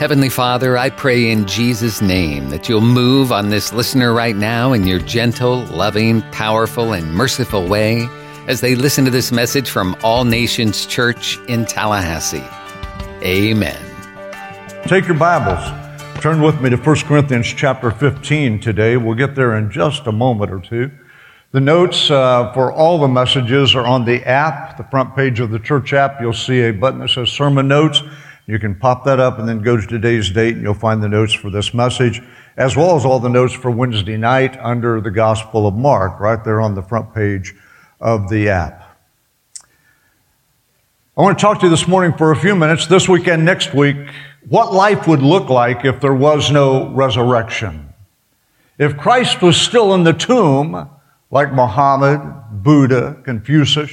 Heavenly Father, I pray in Jesus' name that you'll move on this listener right now in your gentle, loving, powerful, and merciful way as they listen to this message from All Nations Church in Tallahassee. Amen. Take your Bibles. Turn with me to 1 Corinthians chapter 15 today. We'll get there in just a moment or two. The notes uh, for all the messages are on the app, the front page of the church app. You'll see a button that says Sermon Notes. You can pop that up and then go to today's date and you'll find the notes for this message, as well as all the notes for Wednesday night under the Gospel of Mark, right there on the front page of the app. I want to talk to you this morning for a few minutes, this weekend, next week, what life would look like if there was no resurrection. If Christ was still in the tomb, like Muhammad, Buddha, Confucius,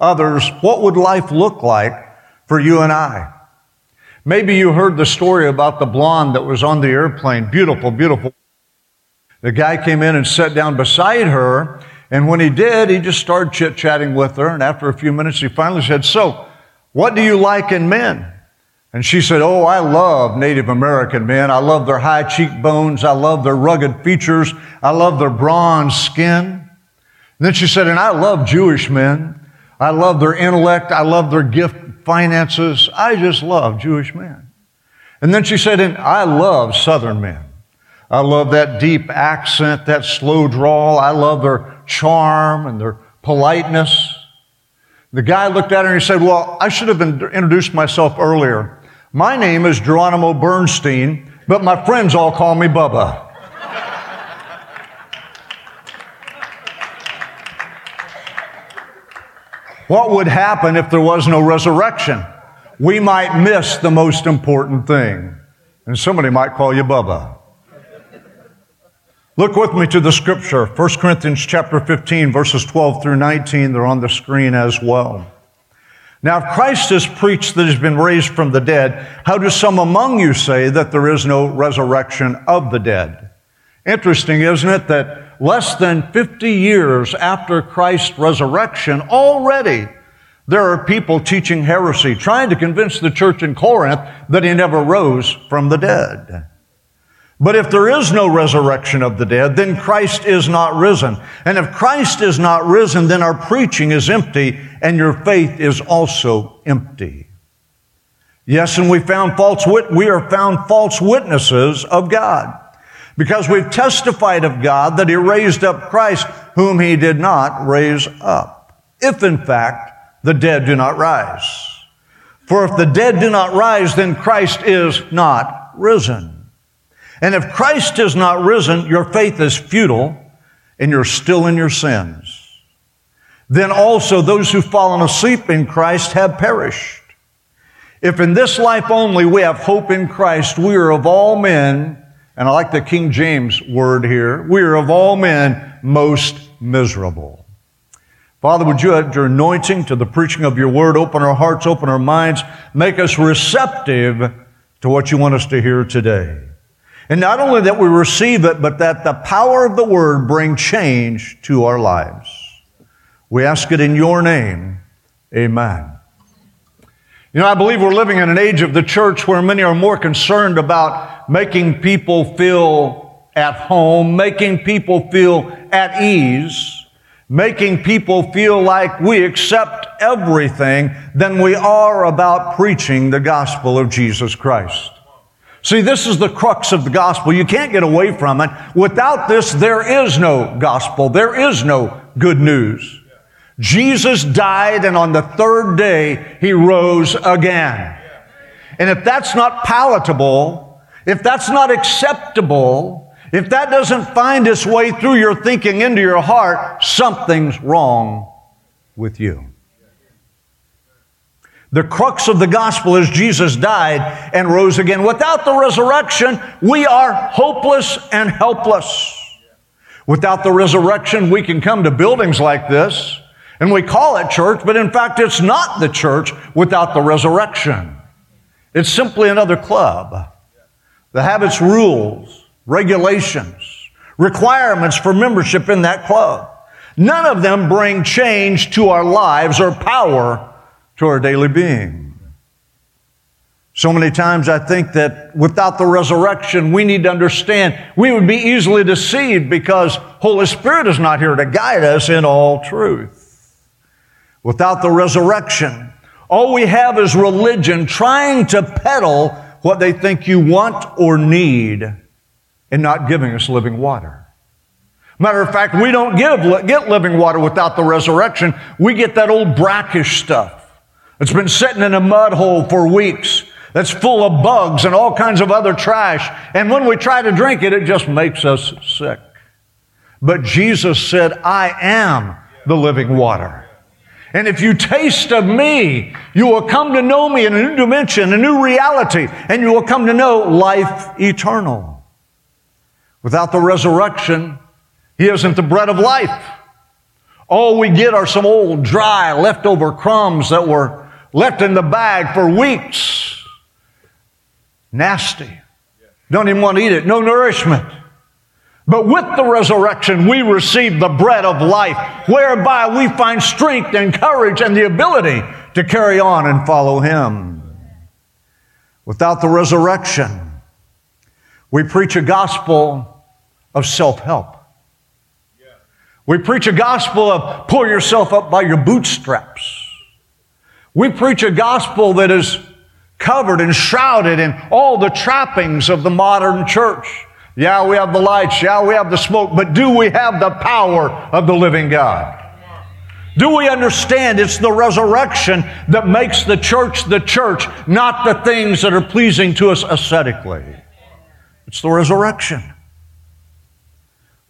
others, what would life look like for you and I? Maybe you heard the story about the blonde that was on the airplane. Beautiful, beautiful. The guy came in and sat down beside her, and when he did, he just started chit chatting with her, and after a few minutes, he finally said, So, what do you like in men? And she said, Oh, I love Native American men. I love their high cheekbones. I love their rugged features. I love their bronze skin. And then she said, And I love Jewish men. I love their intellect. I love their gift finances. I just love Jewish men. And then she said, And I love Southern men. I love that deep accent, that slow drawl. I love their charm and their politeness. The guy looked at her and he said, Well, I should have introduced myself earlier. My name is Geronimo Bernstein, but my friends all call me Bubba. What would happen if there was no resurrection? We might miss the most important thing. And somebody might call you Bubba. Look with me to the scripture, 1 Corinthians chapter 15, verses 12 through 19. They're on the screen as well. Now, if Christ is preached that he's been raised from the dead, how do some among you say that there is no resurrection of the dead? Interesting, isn't it, that less than 50 years after Christ's resurrection, already there are people teaching heresy, trying to convince the church in Corinth that he never rose from the dead. But if there is no resurrection of the dead, then Christ is not risen. And if Christ is not risen, then our preaching is empty and your faith is also empty. Yes, and we found false wit- we are found false witnesses of God because we've testified of God that he raised up Christ whom he did not raise up. If in fact the dead do not rise. For if the dead do not rise, then Christ is not risen. And if Christ is not risen, your faith is futile and you're still in your sins. Then also those who've fallen asleep in Christ have perished. If in this life only we have hope in Christ, we are of all men, and I like the King James word here, we are of all men most miserable. Father, would you add your anointing to the preaching of your word, open our hearts, open our minds, make us receptive to what you want us to hear today. And not only that we receive it, but that the power of the word bring change to our lives. We ask it in your name. Amen. You know, I believe we're living in an age of the church where many are more concerned about making people feel at home, making people feel at ease, making people feel like we accept everything than we are about preaching the gospel of Jesus Christ. See, this is the crux of the gospel. You can't get away from it. Without this, there is no gospel. There is no good news. Jesus died and on the third day, he rose again. And if that's not palatable, if that's not acceptable, if that doesn't find its way through your thinking into your heart, something's wrong with you. The crux of the gospel is Jesus died and rose again. Without the resurrection, we are hopeless and helpless. Without the resurrection, we can come to buildings like this and we call it church, but in fact, it's not the church without the resurrection. It's simply another club that have its rules, regulations, requirements for membership in that club. None of them bring change to our lives or power to our daily being. So many times I think that without the resurrection, we need to understand we would be easily deceived because Holy Spirit is not here to guide us in all truth. Without the resurrection, all we have is religion trying to peddle what they think you want or need and not giving us living water. Matter of fact, we don't give, get living water without the resurrection. We get that old brackish stuff. that's been sitting in a mud hole for weeks that's full of bugs and all kinds of other trash. And when we try to drink it, it just makes us sick. But Jesus said, I am the living water. And if you taste of me, you will come to know me in a new dimension, a new reality, and you will come to know life eternal. Without the resurrection, He isn't the bread of life. All we get are some old, dry, leftover crumbs that were left in the bag for weeks. Nasty. Don't even want to eat it. No nourishment. But with the resurrection, we receive the bread of life, whereby we find strength and courage and the ability to carry on and follow Him. Without the resurrection, we preach a gospel of self help. We preach a gospel of pull yourself up by your bootstraps. We preach a gospel that is covered and shrouded in all the trappings of the modern church. Yeah, we have the lights. Yeah, we have the smoke. But do we have the power of the living God? Do we understand it's the resurrection that makes the church the church, not the things that are pleasing to us aesthetically? It's the resurrection.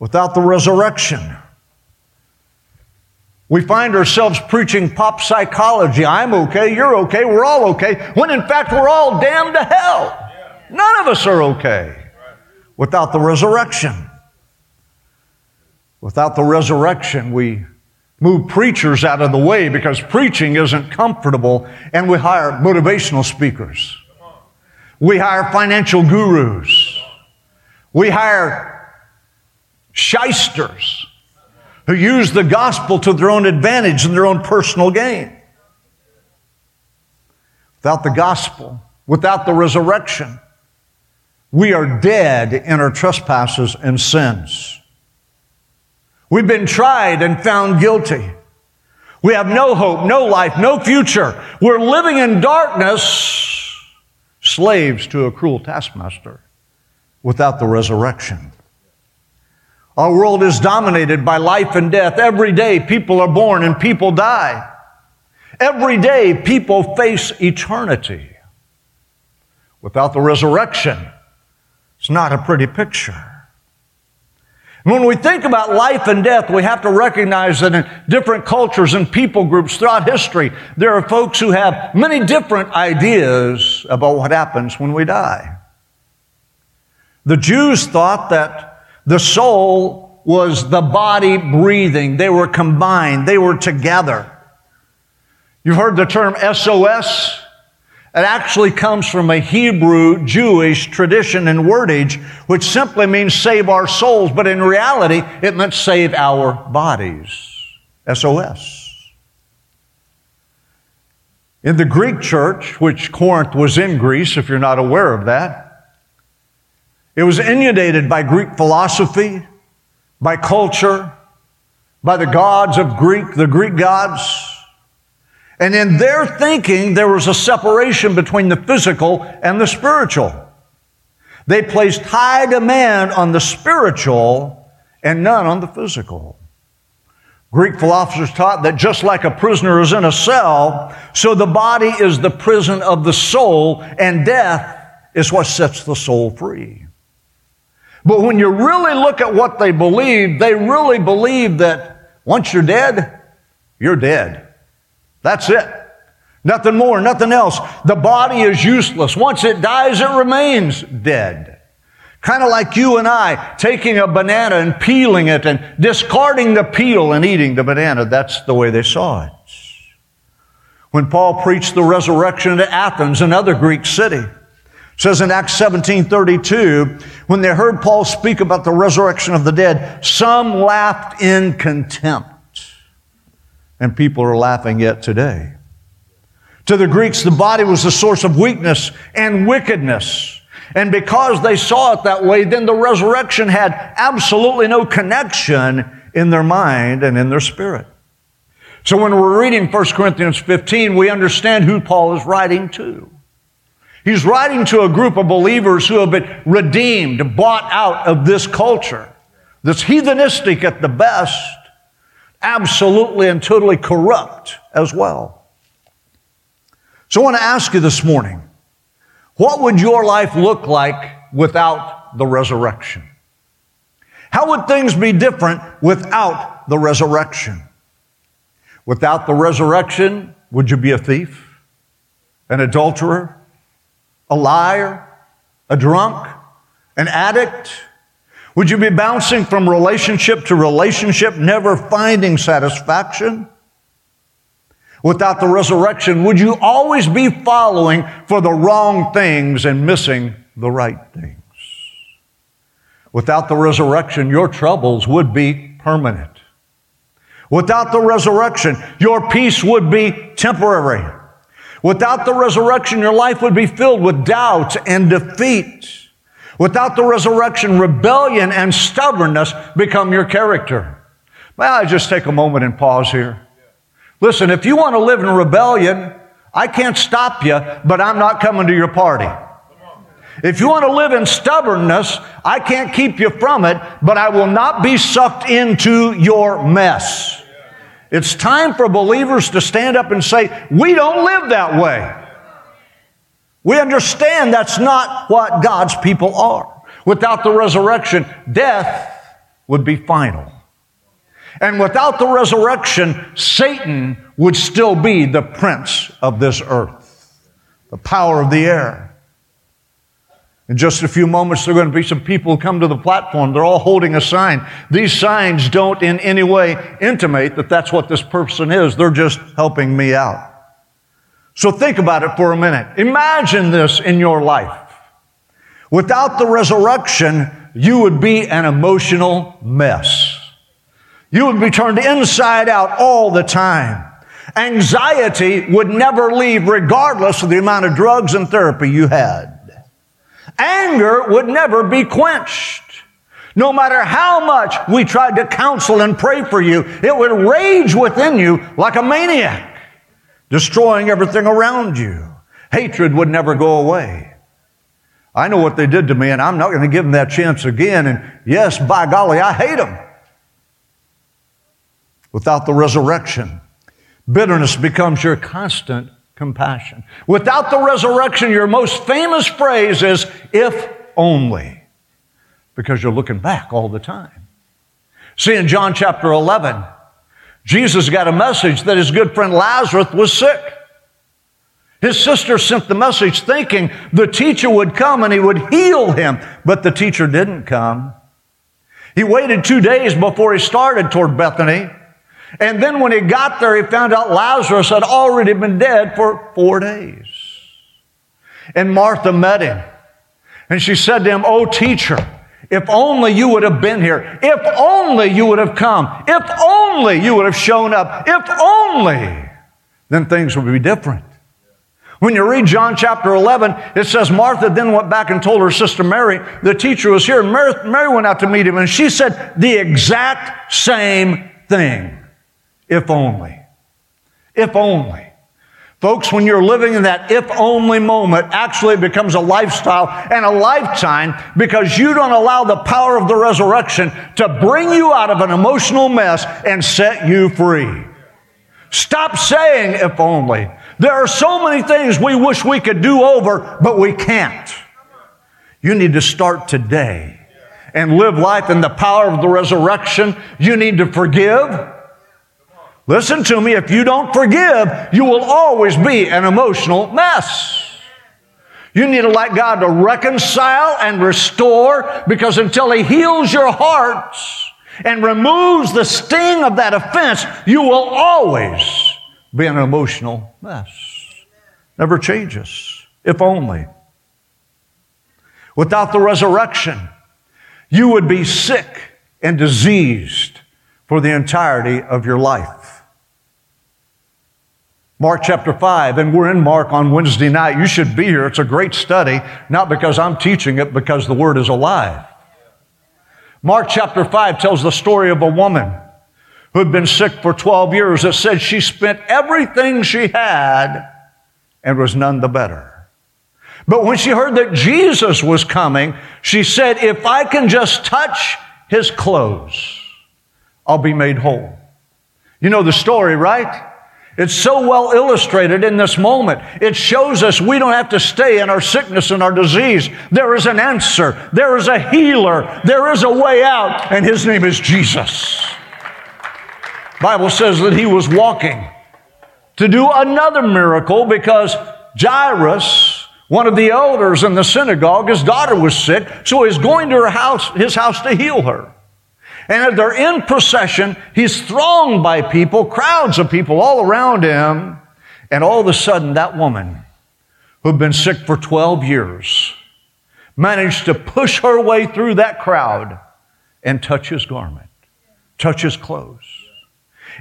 Without the resurrection, we find ourselves preaching pop psychology. I'm okay, you're okay, we're all okay, when in fact we're all damned to hell. None of us are okay without the resurrection. Without the resurrection, we move preachers out of the way because preaching isn't comfortable, and we hire motivational speakers. We hire financial gurus. We hire shysters who use the gospel to their own advantage and their own personal gain. Without the gospel, without the resurrection, we are dead in our trespasses and sins. We've been tried and found guilty. We have no hope, no life, no future. We're living in darkness, slaves to a cruel taskmaster without the resurrection. Our world is dominated by life and death. Every day people are born and people die. Every day people face eternity. Without the resurrection, it's not a pretty picture. When we think about life and death, we have to recognize that in different cultures and people groups throughout history, there are folks who have many different ideas about what happens when we die. The Jews thought that the soul was the body breathing. They were combined. They were together. You've heard the term SOS? It actually comes from a Hebrew Jewish tradition and wordage, which simply means save our souls, but in reality, it meant save our bodies. SOS. In the Greek church, which Corinth was in Greece, if you're not aware of that, it was inundated by Greek philosophy, by culture, by the gods of Greek, the Greek gods. And in their thinking, there was a separation between the physical and the spiritual. They placed high demand on the spiritual and none on the physical. Greek philosophers taught that just like a prisoner is in a cell, so the body is the prison of the soul, and death is what sets the soul free. But when you really look at what they believe, they really believe that once you're dead, you're dead. That's it. Nothing more, nothing else. The body is useless. Once it dies, it remains dead. Kind of like you and I taking a banana and peeling it and discarding the peel and eating the banana. That's the way they saw it. When Paul preached the resurrection to Athens, another Greek city, says in Acts 17:32, when they heard Paul speak about the resurrection of the dead, some laughed in contempt. And people are laughing yet today. To the Greeks, the body was the source of weakness and wickedness. And because they saw it that way, then the resurrection had absolutely no connection in their mind and in their spirit. So when we're reading 1 Corinthians 15, we understand who Paul is writing to. He's writing to a group of believers who have been redeemed, bought out of this culture that's heathenistic at the best, absolutely and totally corrupt as well. So I want to ask you this morning what would your life look like without the resurrection? How would things be different without the resurrection? Without the resurrection, would you be a thief, an adulterer, a liar, a drunk, an addict? Would you be bouncing from relationship to relationship, never finding satisfaction? Without the resurrection, would you always be following for the wrong things and missing the right things? Without the resurrection, your troubles would be permanent. Without the resurrection, your peace would be temporary. Without the resurrection, your life would be filled with doubt and defeat. Without the resurrection, rebellion and stubbornness become your character. May I just take a moment and pause here? Listen, if you want to live in rebellion, I can't stop you, but I'm not coming to your party. If you want to live in stubbornness, I can't keep you from it, but I will not be sucked into your mess. It's time for believers to stand up and say, We don't live that way. We understand that's not what God's people are. Without the resurrection, death would be final. And without the resurrection, Satan would still be the prince of this earth, the power of the air. In just a few moments, there are going to be some people who come to the platform. They're all holding a sign. These signs don't in any way intimate that that's what this person is. They're just helping me out. So think about it for a minute. Imagine this in your life. Without the resurrection, you would be an emotional mess. You would be turned inside out all the time. Anxiety would never leave regardless of the amount of drugs and therapy you had. Anger would never be quenched. No matter how much we tried to counsel and pray for you, it would rage within you like a maniac destroying everything around you. Hatred would never go away. I know what they did to me, and I'm not going to give them that chance again. And yes, by golly, I hate them. Without the resurrection, bitterness becomes your constant compassion. Without the resurrection, your most famous phrase is, if only, because you're looking back all the time. See, in John chapter 11, Jesus got a message that his good friend Lazarus was sick. His sister sent the message thinking the teacher would come and he would heal him, but the teacher didn't come. He waited two days before he started toward Bethany. And then when he got there, he found out Lazarus had already been dead for four days. And Martha met him. And she said to him, Oh, teacher, if only you would have been here. If only you would have come. If only you would have shown up. If only, then things would be different. When you read John chapter 11, it says Martha then went back and told her sister Mary, the teacher was here. Mary, Mary went out to meet him and she said the exact same thing. If only. If only. Folks, when you're living in that if only moment, actually it becomes a lifestyle and a lifetime because you don't allow the power of the resurrection to bring you out of an emotional mess and set you free. Stop saying if only. There are so many things we wish we could do over, but we can't. You need to start today and live life in the power of the resurrection. You need to forgive. Listen to me, if you don't forgive, you will always be an emotional mess. You need to let God to reconcile and restore because until He heals your hearts and removes the sting of that offense, you will always be an emotional mess. Never changes, if only. Without the resurrection, you would be sick and diseased for the entirety of your life. Mark chapter 5, and we're in Mark on Wednesday night. You should be here. It's a great study, not because I'm teaching it, because the Word is alive. Mark chapter 5 tells the story of a woman who had been sick for 12 years. It said she spent everything she had and was none the better. But when she heard that Jesus was coming, she said, If I can just touch his clothes, I'll be made whole. You know the story, right? It's so well illustrated in this moment. It shows us we don't have to stay in our sickness and our disease. There is an answer. There is a healer. There is a way out, and his name is Jesus. Bible says that he was walking to do another miracle because Jairus, one of the elders in the synagogue, his daughter was sick, so he's going to her house, his house to heal her. And they're in procession, he's thronged by people, crowds of people all around him. And all of a sudden, that woman who'd been sick for 12 years managed to push her way through that crowd and touch his garment, touch his clothes.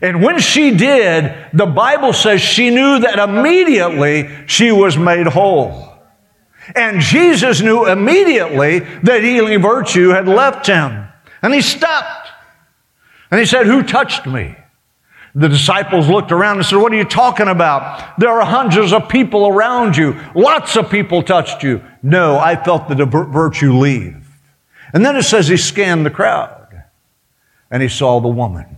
And when she did, the Bible says she knew that immediately she was made whole. And Jesus knew immediately that healing virtue had left him. And he stopped. And he said, Who touched me? The disciples looked around and said, What are you talking about? There are hundreds of people around you. Lots of people touched you. No, I felt the virtue leave. And then it says he scanned the crowd and he saw the woman.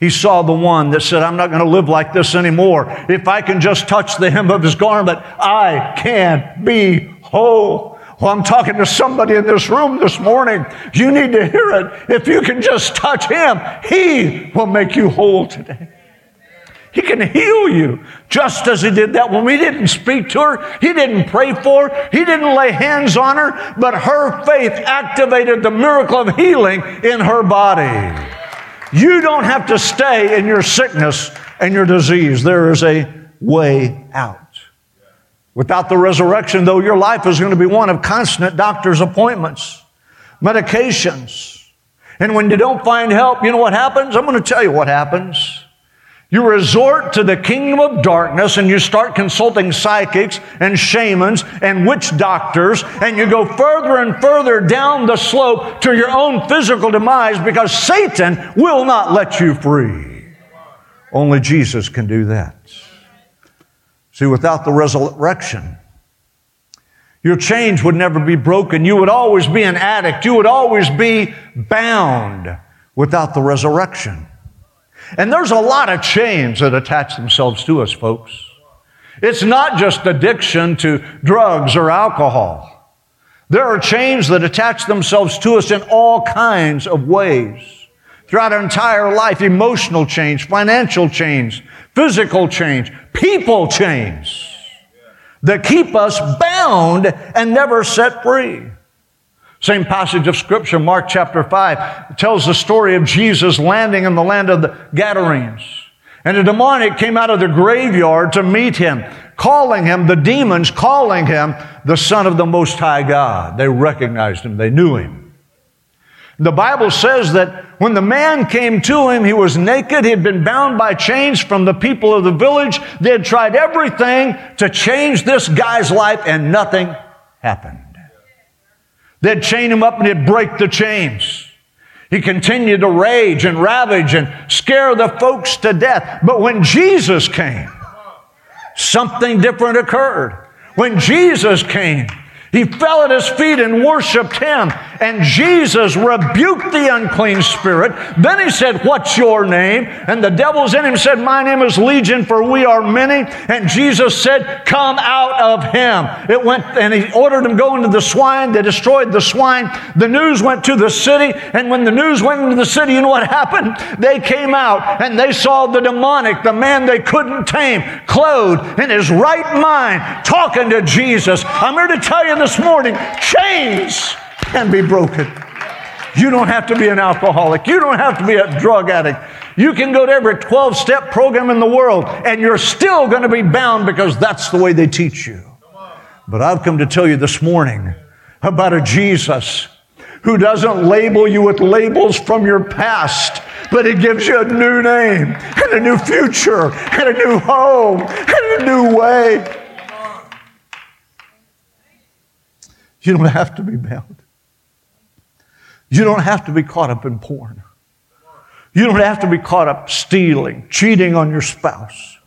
He saw the one that said, I'm not going to live like this anymore. If I can just touch the hem of his garment, I can be whole. Well, I'm talking to somebody in this room this morning. You need to hear it. If you can just touch Him, He will make you whole today. He can heal you just as He did that when we didn't speak to her. He didn't pray for her. He didn't lay hands on her, but her faith activated the miracle of healing in her body. You don't have to stay in your sickness and your disease. There is a way out. Without the resurrection, though, your life is going to be one of constant doctor's appointments, medications. And when you don't find help, you know what happens? I'm going to tell you what happens. You resort to the kingdom of darkness and you start consulting psychics and shamans and witch doctors, and you go further and further down the slope to your own physical demise because Satan will not let you free. Only Jesus can do that. See, without the resurrection, your chains would never be broken. You would always be an addict. You would always be bound without the resurrection. And there's a lot of chains that attach themselves to us, folks. It's not just addiction to drugs or alcohol. There are chains that attach themselves to us in all kinds of ways throughout our entire life emotional change, financial change, physical change, people change that keep us bound and never set free. Same passage of scripture, Mark chapter 5, tells the story of Jesus landing in the land of the Gadarenes. And a demonic came out of the graveyard to meet him, calling him, the demons calling him the Son of the Most High God. They recognized him, they knew him. The Bible says that when the man came to him, he was naked. He had been bound by chains from the people of the village. They had tried everything to change this guy's life and nothing happened. They'd chain him up and he'd break the chains. He continued to rage and ravage and scare the folks to death. But when Jesus came, something different occurred. When Jesus came, he fell at his feet and worshiped him. And Jesus rebuked the unclean spirit. Then he said, What's your name? And the devils in him said, My name is Legion, for we are many. And Jesus said, Come out of him. It went, and he ordered them go into the swine. They destroyed the swine. The news went to the city. And when the news went into the city, you know what happened? They came out and they saw the demonic, the man they couldn't tame, clothed in his right mind, talking to Jesus. I'm here to tell you this morning chains can be broken. You don't have to be an alcoholic. You don't have to be a drug addict. You can go to every 12 step program in the world and you're still going to be bound because that's the way they teach you. But I've come to tell you this morning about a Jesus who doesn't label you with labels from your past, but He gives you a new name and a new future and a new home and a new way. You don't have to be bound. You don't have to be caught up in porn. You don't have to be caught up stealing, cheating on your spouse,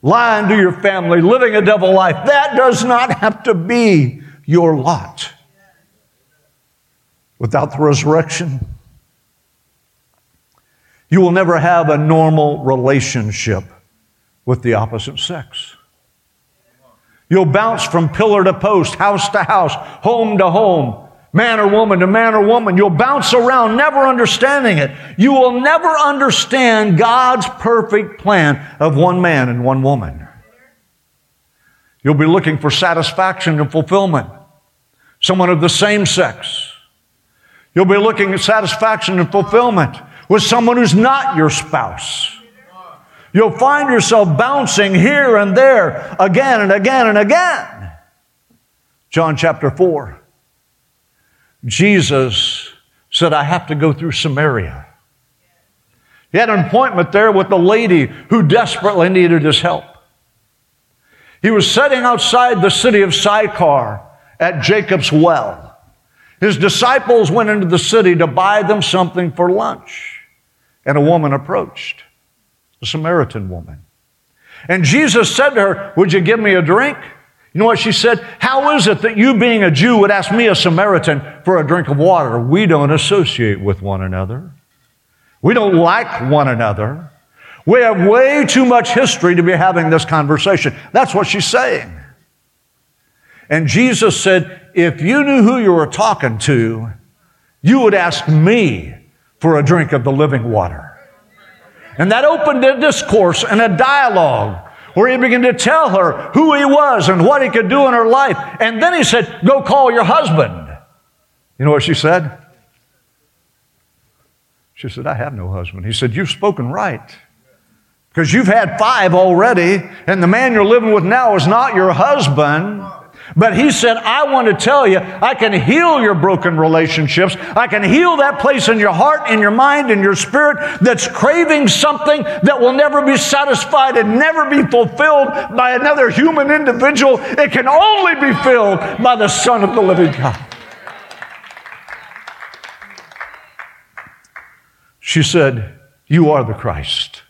lying to your family, living a double life. That does not have to be your lot. Without the resurrection, you will never have a normal relationship with the opposite sex. You'll bounce from pillar to post, house to house, home to home, man or woman to man or woman. You'll bounce around, never understanding it. You will never understand God's perfect plan of one man and one woman. You'll be looking for satisfaction and fulfillment. Someone of the same sex. You'll be looking at satisfaction and fulfillment with someone who's not your spouse. You'll find yourself bouncing here and there again and again and again. John chapter 4. Jesus said, I have to go through Samaria. He had an appointment there with the lady who desperately needed his help. He was sitting outside the city of Sychar at Jacob's well. His disciples went into the city to buy them something for lunch, and a woman approached, a Samaritan woman. And Jesus said to her, Would you give me a drink? You know what she said? How is it that you, being a Jew, would ask me, a Samaritan, for a drink of water? We don't associate with one another. We don't like one another. We have way too much history to be having this conversation. That's what she's saying. And Jesus said, If you knew who you were talking to, you would ask me for a drink of the living water. And that opened a discourse and a dialogue where he began to tell her who he was and what he could do in her life. And then he said, Go call your husband. You know what she said? She said, I have no husband. He said, You've spoken right. Because you've had five already, and the man you're living with now is not your husband. But he said, I want to tell you, I can heal your broken relationships. I can heal that place in your heart, in your mind, in your spirit that's craving something that will never be satisfied and never be fulfilled by another human individual. It can only be filled by the Son of the living God. She said, You are the Christ.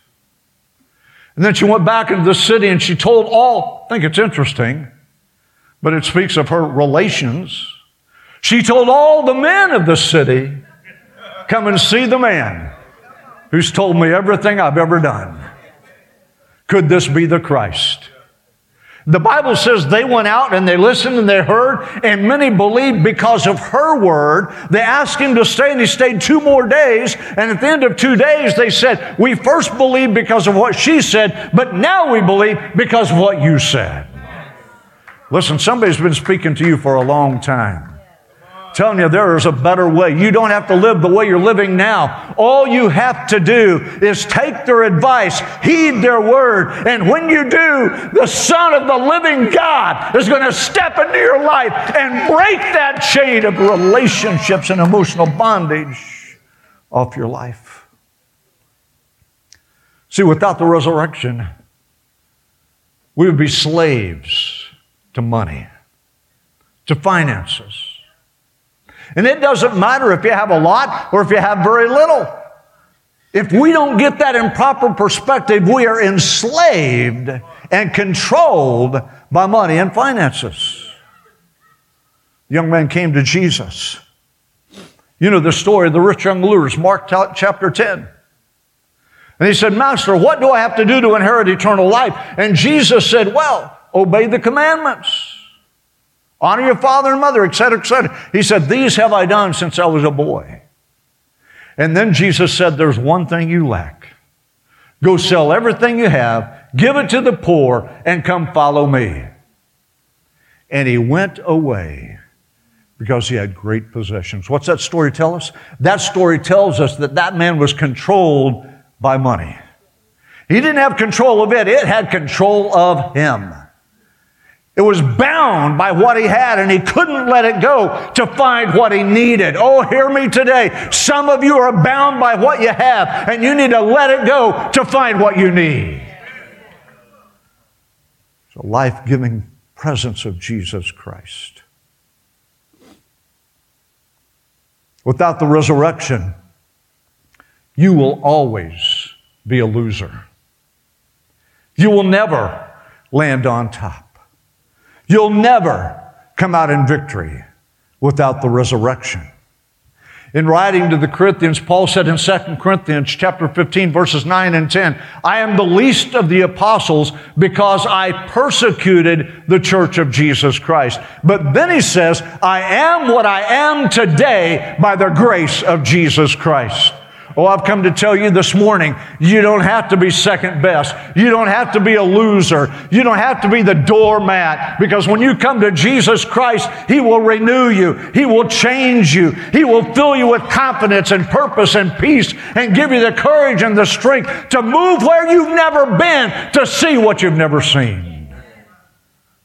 And then she went back into the city and she told all, I think it's interesting but it speaks of her relations. She told all the men of the city, Come and see the man who's told me everything I've ever done. Could this be the Christ? The Bible says they went out and they listened and they heard, and many believed because of her word. They asked him to stay, and he stayed two more days. And at the end of two days, they said, We first believed because of what she said, but now we believe because of what you said. Listen, somebody's been speaking to you for a long time. Telling you there is a better way. You don't have to live the way you're living now. All you have to do is take their advice, heed their word, and when you do, the Son of the living God is going to step into your life and break that chain of relationships and emotional bondage off your life. See, without the resurrection, we would be slaves to money, to finances. And it doesn't matter if you have a lot or if you have very little. If we don't get that in proper perspective, we are enslaved and controlled by money and finances. The young man came to Jesus. You know the story of the rich young rulers, Mark chapter 10. And he said, Master, what do I have to do to inherit eternal life? And Jesus said, Well, obey the commandments. Honor your father and mother, etc., etc. He said, These have I done since I was a boy. And then Jesus said, There's one thing you lack. Go sell everything you have, give it to the poor, and come follow me. And he went away because he had great possessions. What's that story tell us? That story tells us that that man was controlled by money. He didn't have control of it, it had control of him. It was bound by what he had and he couldn't let it go to find what he needed. Oh, hear me today. Some of you are bound by what you have and you need to let it go to find what you need. It's a life giving presence of Jesus Christ. Without the resurrection, you will always be a loser. You will never land on top. You'll never come out in victory without the resurrection. In writing to the Corinthians, Paul said in 2 Corinthians chapter 15 verses 9 and 10, I am the least of the apostles because I persecuted the church of Jesus Christ. But then he says, I am what I am today by the grace of Jesus Christ. Oh, I've come to tell you this morning, you don't have to be second best. You don't have to be a loser. You don't have to be the doormat because when you come to Jesus Christ, He will renew you. He will change you. He will fill you with confidence and purpose and peace and give you the courage and the strength to move where you've never been to see what you've never seen.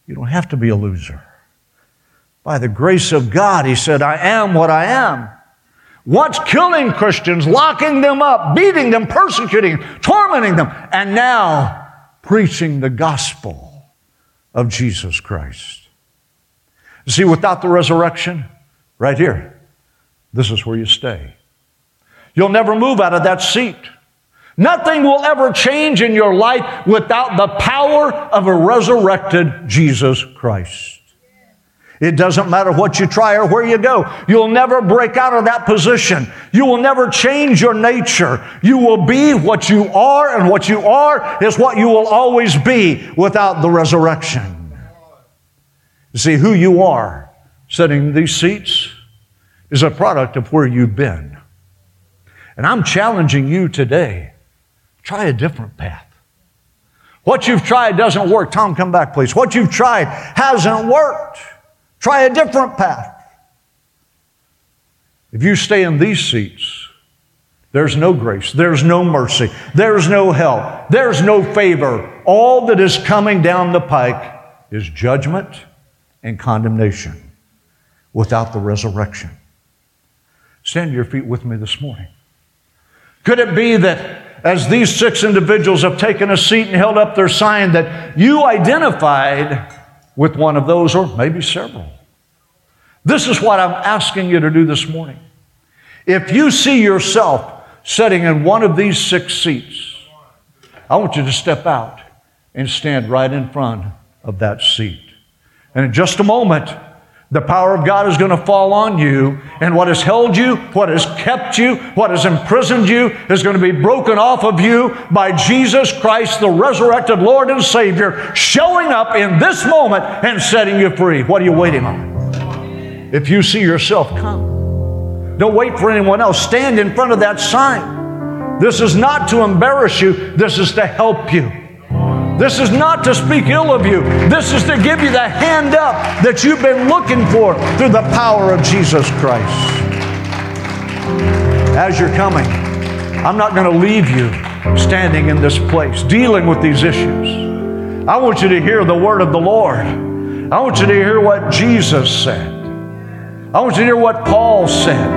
You don't have to be a loser. By the grace of God, He said, I am what I am once killing Christians, locking them up, beating them, persecuting, them, tormenting them, and now preaching the gospel of Jesus Christ. See, without the resurrection, right here, this is where you stay. You'll never move out of that seat. Nothing will ever change in your life without the power of a resurrected Jesus Christ. It doesn't matter what you try or where you go. You'll never break out of that position. You will never change your nature. You will be what you are, and what you are is what you will always be without the resurrection. You see, who you are sitting in these seats is a product of where you've been. And I'm challenging you today try a different path. What you've tried doesn't work. Tom, come back, please. What you've tried hasn't worked. Try a different path. If you stay in these seats, there's no grace, there's no mercy, there's no help, there's no favor. All that is coming down the pike is judgment and condemnation without the resurrection. Stand to your feet with me this morning. Could it be that as these six individuals have taken a seat and held up their sign, that you identified with one of those, or maybe several. This is what I'm asking you to do this morning. If you see yourself sitting in one of these six seats, I want you to step out and stand right in front of that seat. And in just a moment, the power of God is going to fall on you, and what has held you, what has kept you, what has imprisoned you is going to be broken off of you by Jesus Christ, the resurrected Lord and Savior, showing up in this moment and setting you free. What are you waiting on? If you see yourself, come. Don't wait for anyone else. Stand in front of that sign. This is not to embarrass you, this is to help you. This is not to speak ill of you. This is to give you the hand up that you've been looking for through the power of Jesus Christ. As you're coming, I'm not going to leave you standing in this place dealing with these issues. I want you to hear the word of the Lord. I want you to hear what Jesus said. I want you to hear what Paul said.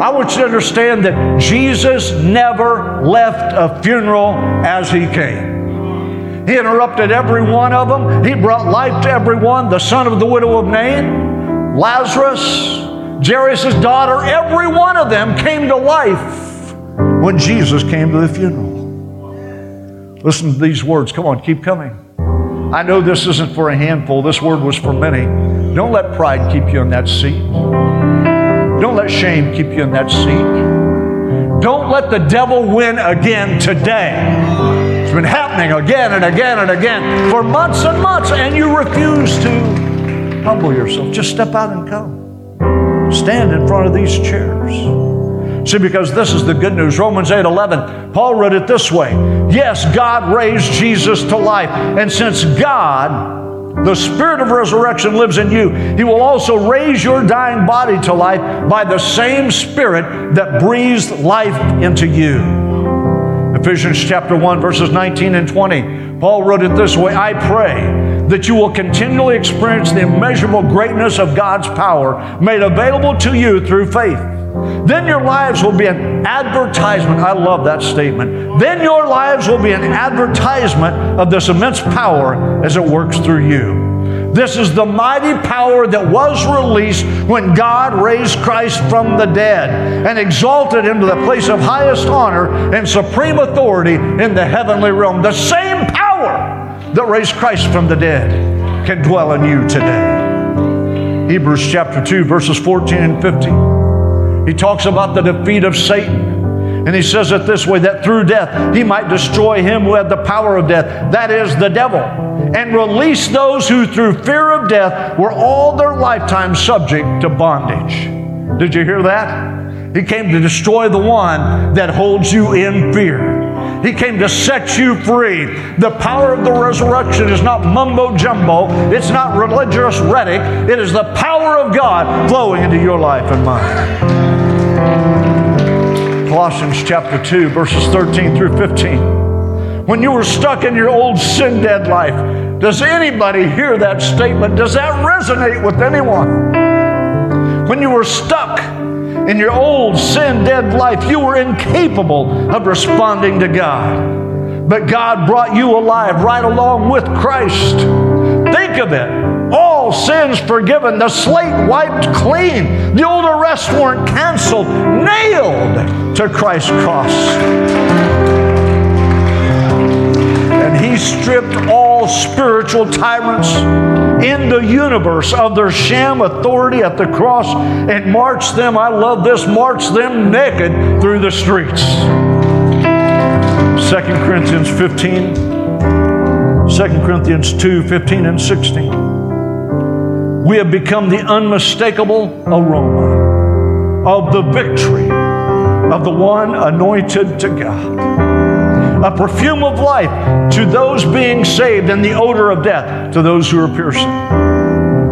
I want you to understand that Jesus never left a funeral as he came. He interrupted every one of them. He brought life to everyone. The son of the widow of Nain, Lazarus, Jairus' daughter, every one of them came to life when Jesus came to the funeral. Listen to these words. Come on, keep coming. I know this isn't for a handful, this word was for many. Don't let pride keep you in that seat. Don't let shame keep you in that seat. Don't let the devil win again today been happening again and again and again for months and months, and you refuse to humble yourself. Just step out and come. Stand in front of these chairs. See, because this is the good news. Romans 8 11, Paul wrote it this way Yes, God raised Jesus to life. And since God, the Spirit of resurrection lives in you, He will also raise your dying body to life by the same Spirit that breathes life into you. Ephesians chapter 1, verses 19 and 20. Paul wrote it this way I pray that you will continually experience the immeasurable greatness of God's power made available to you through faith. Then your lives will be an advertisement. I love that statement. Then your lives will be an advertisement of this immense power as it works through you. This is the mighty power that was released when God raised Christ from the dead and exalted him to the place of highest honor and supreme authority in the heavenly realm. The same power that raised Christ from the dead can dwell in you today. Hebrews chapter 2, verses 14 and 15. He talks about the defeat of Satan. And he says it this way that through death he might destroy him who had the power of death, that is, the devil, and release those who through fear of death were all their lifetime subject to bondage. Did you hear that? He came to destroy the one that holds you in fear. He came to set you free. The power of the resurrection is not mumbo jumbo, it's not religious rhetoric. It is the power of God flowing into your life and mine. Colossians chapter 2, verses 13 through 15. When you were stuck in your old sin dead life, does anybody hear that statement? Does that resonate with anyone? When you were stuck in your old sin dead life, you were incapable of responding to God. But God brought you alive right along with Christ. Think of it all sins forgiven, the slate wiped clean, the old arrest warrant canceled, nailed to Christ's cross. And he stripped all spiritual tyrants in the universe of their sham authority at the cross and marched them, I love this, marched them naked through the streets. 2 Corinthians 15, 2 Corinthians 2 15 and 16 we have become the unmistakable aroma of the victory of the one anointed to God. A perfume of life to those being saved, and the odor of death to those who are piercing.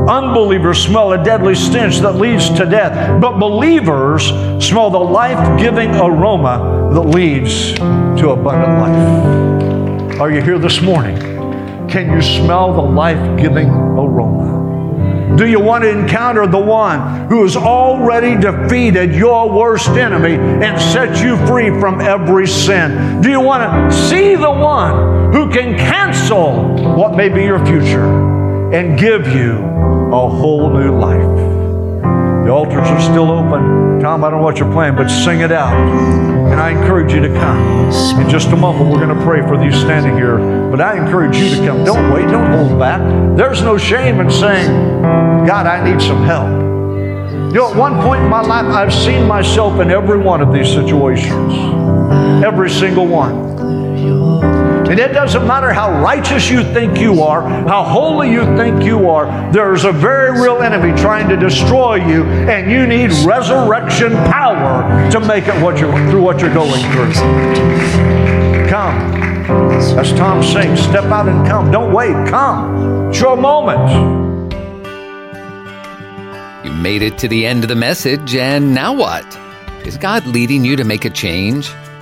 Unbelievers smell a deadly stench that leads to death, but believers smell the life giving aroma that leads to abundant life. Are you here this morning? Can you smell the life giving aroma? Do you want to encounter the one who has already defeated your worst enemy and set you free from every sin? Do you want to see the one who can cancel what may be your future and give you a whole new life? The altars are still open. Tom, I don't know what you're playing, but sing it out. And I encourage you to come. In just a moment, we're going to pray for these standing here. But I encourage you to come. Don't wait. Don't hold back. There's no shame in saying, God, I need some help. You know, at one point in my life, I've seen myself in every one of these situations. Every single one. And it doesn't matter how righteous you think you are, how holy you think you are, there's a very real enemy trying to destroy you, and you need resurrection power to make it what you're, through what you're going through. Come. As Tom sings, step out and come. Don't wait. Come. It's your moment. You made it to the end of the message, and now what? Is God leading you to make a change?